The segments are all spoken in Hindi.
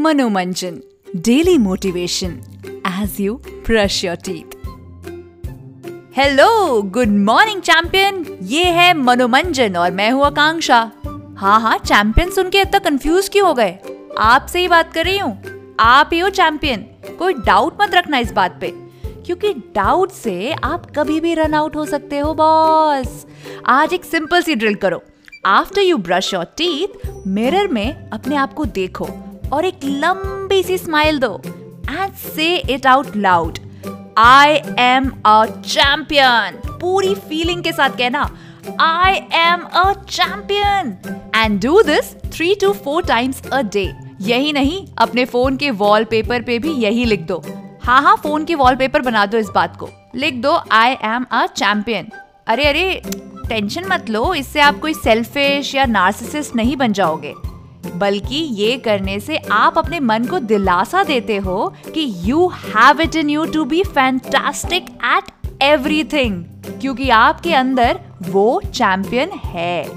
Manomanjan daily motivation as you brush your teeth hello good morning champion ये है मनोमंजन और मैं हूँ आकांक्षा। हाँ हाँ चैंपियन सुन के इतना कंफ्यूज क्यों हो गए? आपसे ही बात कर रही हूँ। आप ही हो चैंपियन कोई डाउट मत रखना इस बात पे। क्योंकि डाउट से आप कभी भी रन आउट हो सकते हो बॉस आज एक सिंपल सी ड्रिल करो। After you brush your teeth mirror में अपने आप को देखो। और एक लंबी सी स्माइल दो and say it out loud I am a champion पूरी फीलिंग के साथ कहना I am a champion and do this three to four times a day यही नहीं, अपने फ़ोन के वॉलपेपर पे भी यही लिख दो। हाँ हाँ फ़ोन के वॉलपेपर बना दो इस बात को। लिख दो आई एम अ चैंपियन अरे अरे टेंशन मत लो, इससे आप कोई सेल्फिश या नार्सिसिस्ट नहीं बन जाओगे। बल्कि ये करने से आप अपने मन को दिलासा देते हो कि you have it in you to be fantastic at everything क्योंकि आपके अंदर वो चैंपियन है।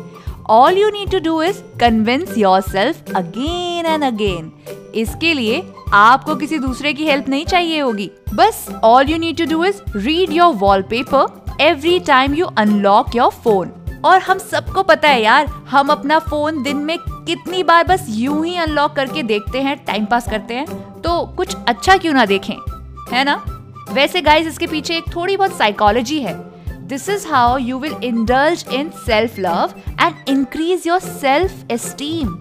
All you need to do is convince yourself again and again इसके लिए आपको किसी दूसरे की हेल्प नहीं चाहिए होगी। बस all you need to do is read your wallpaper every time you unlock your phone और हम सबको पता है यार, हम अपना फ़ोन दिन में कितनी बार बस यूँ ही अनलॉक करके देखते हैं टाइम पास करते हैं तो कुछ अच्छा क्यों ना देखें, है ना? वैसे गाइस इसके पीछे एक थोड़ी बहुत साइकोलॉजी है। This is how you will indulge in self love and increase your self esteem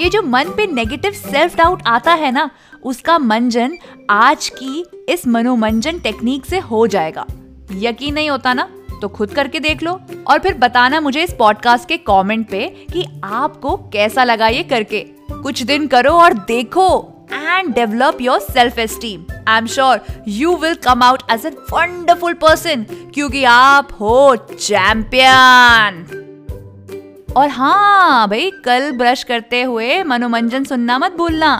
ये जो मन पे नेगेटिव सेल्फ डाउट आता है ना, उसका मंजन आज की इस मनोमंजन टेक्निक से हो जाएगा। यकीन नहीं होता ना? तो खुद करके देख लो और फिर बताना मुझे इस पॉडकास्ट के कमेंट पे कि आपको कैसा लगा ये करके। कुछ दिन करो और देखो and develop your self esteem I am sure you will come out as a wonderful person क्योंकि आप हो चैंपियन और हाँ भाई, कल ब्रश करते हुए मनोमंजन सुनना मत भूलना।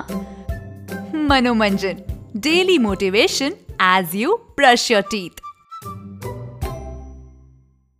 Manomanjan daily motivation as you brush your teeth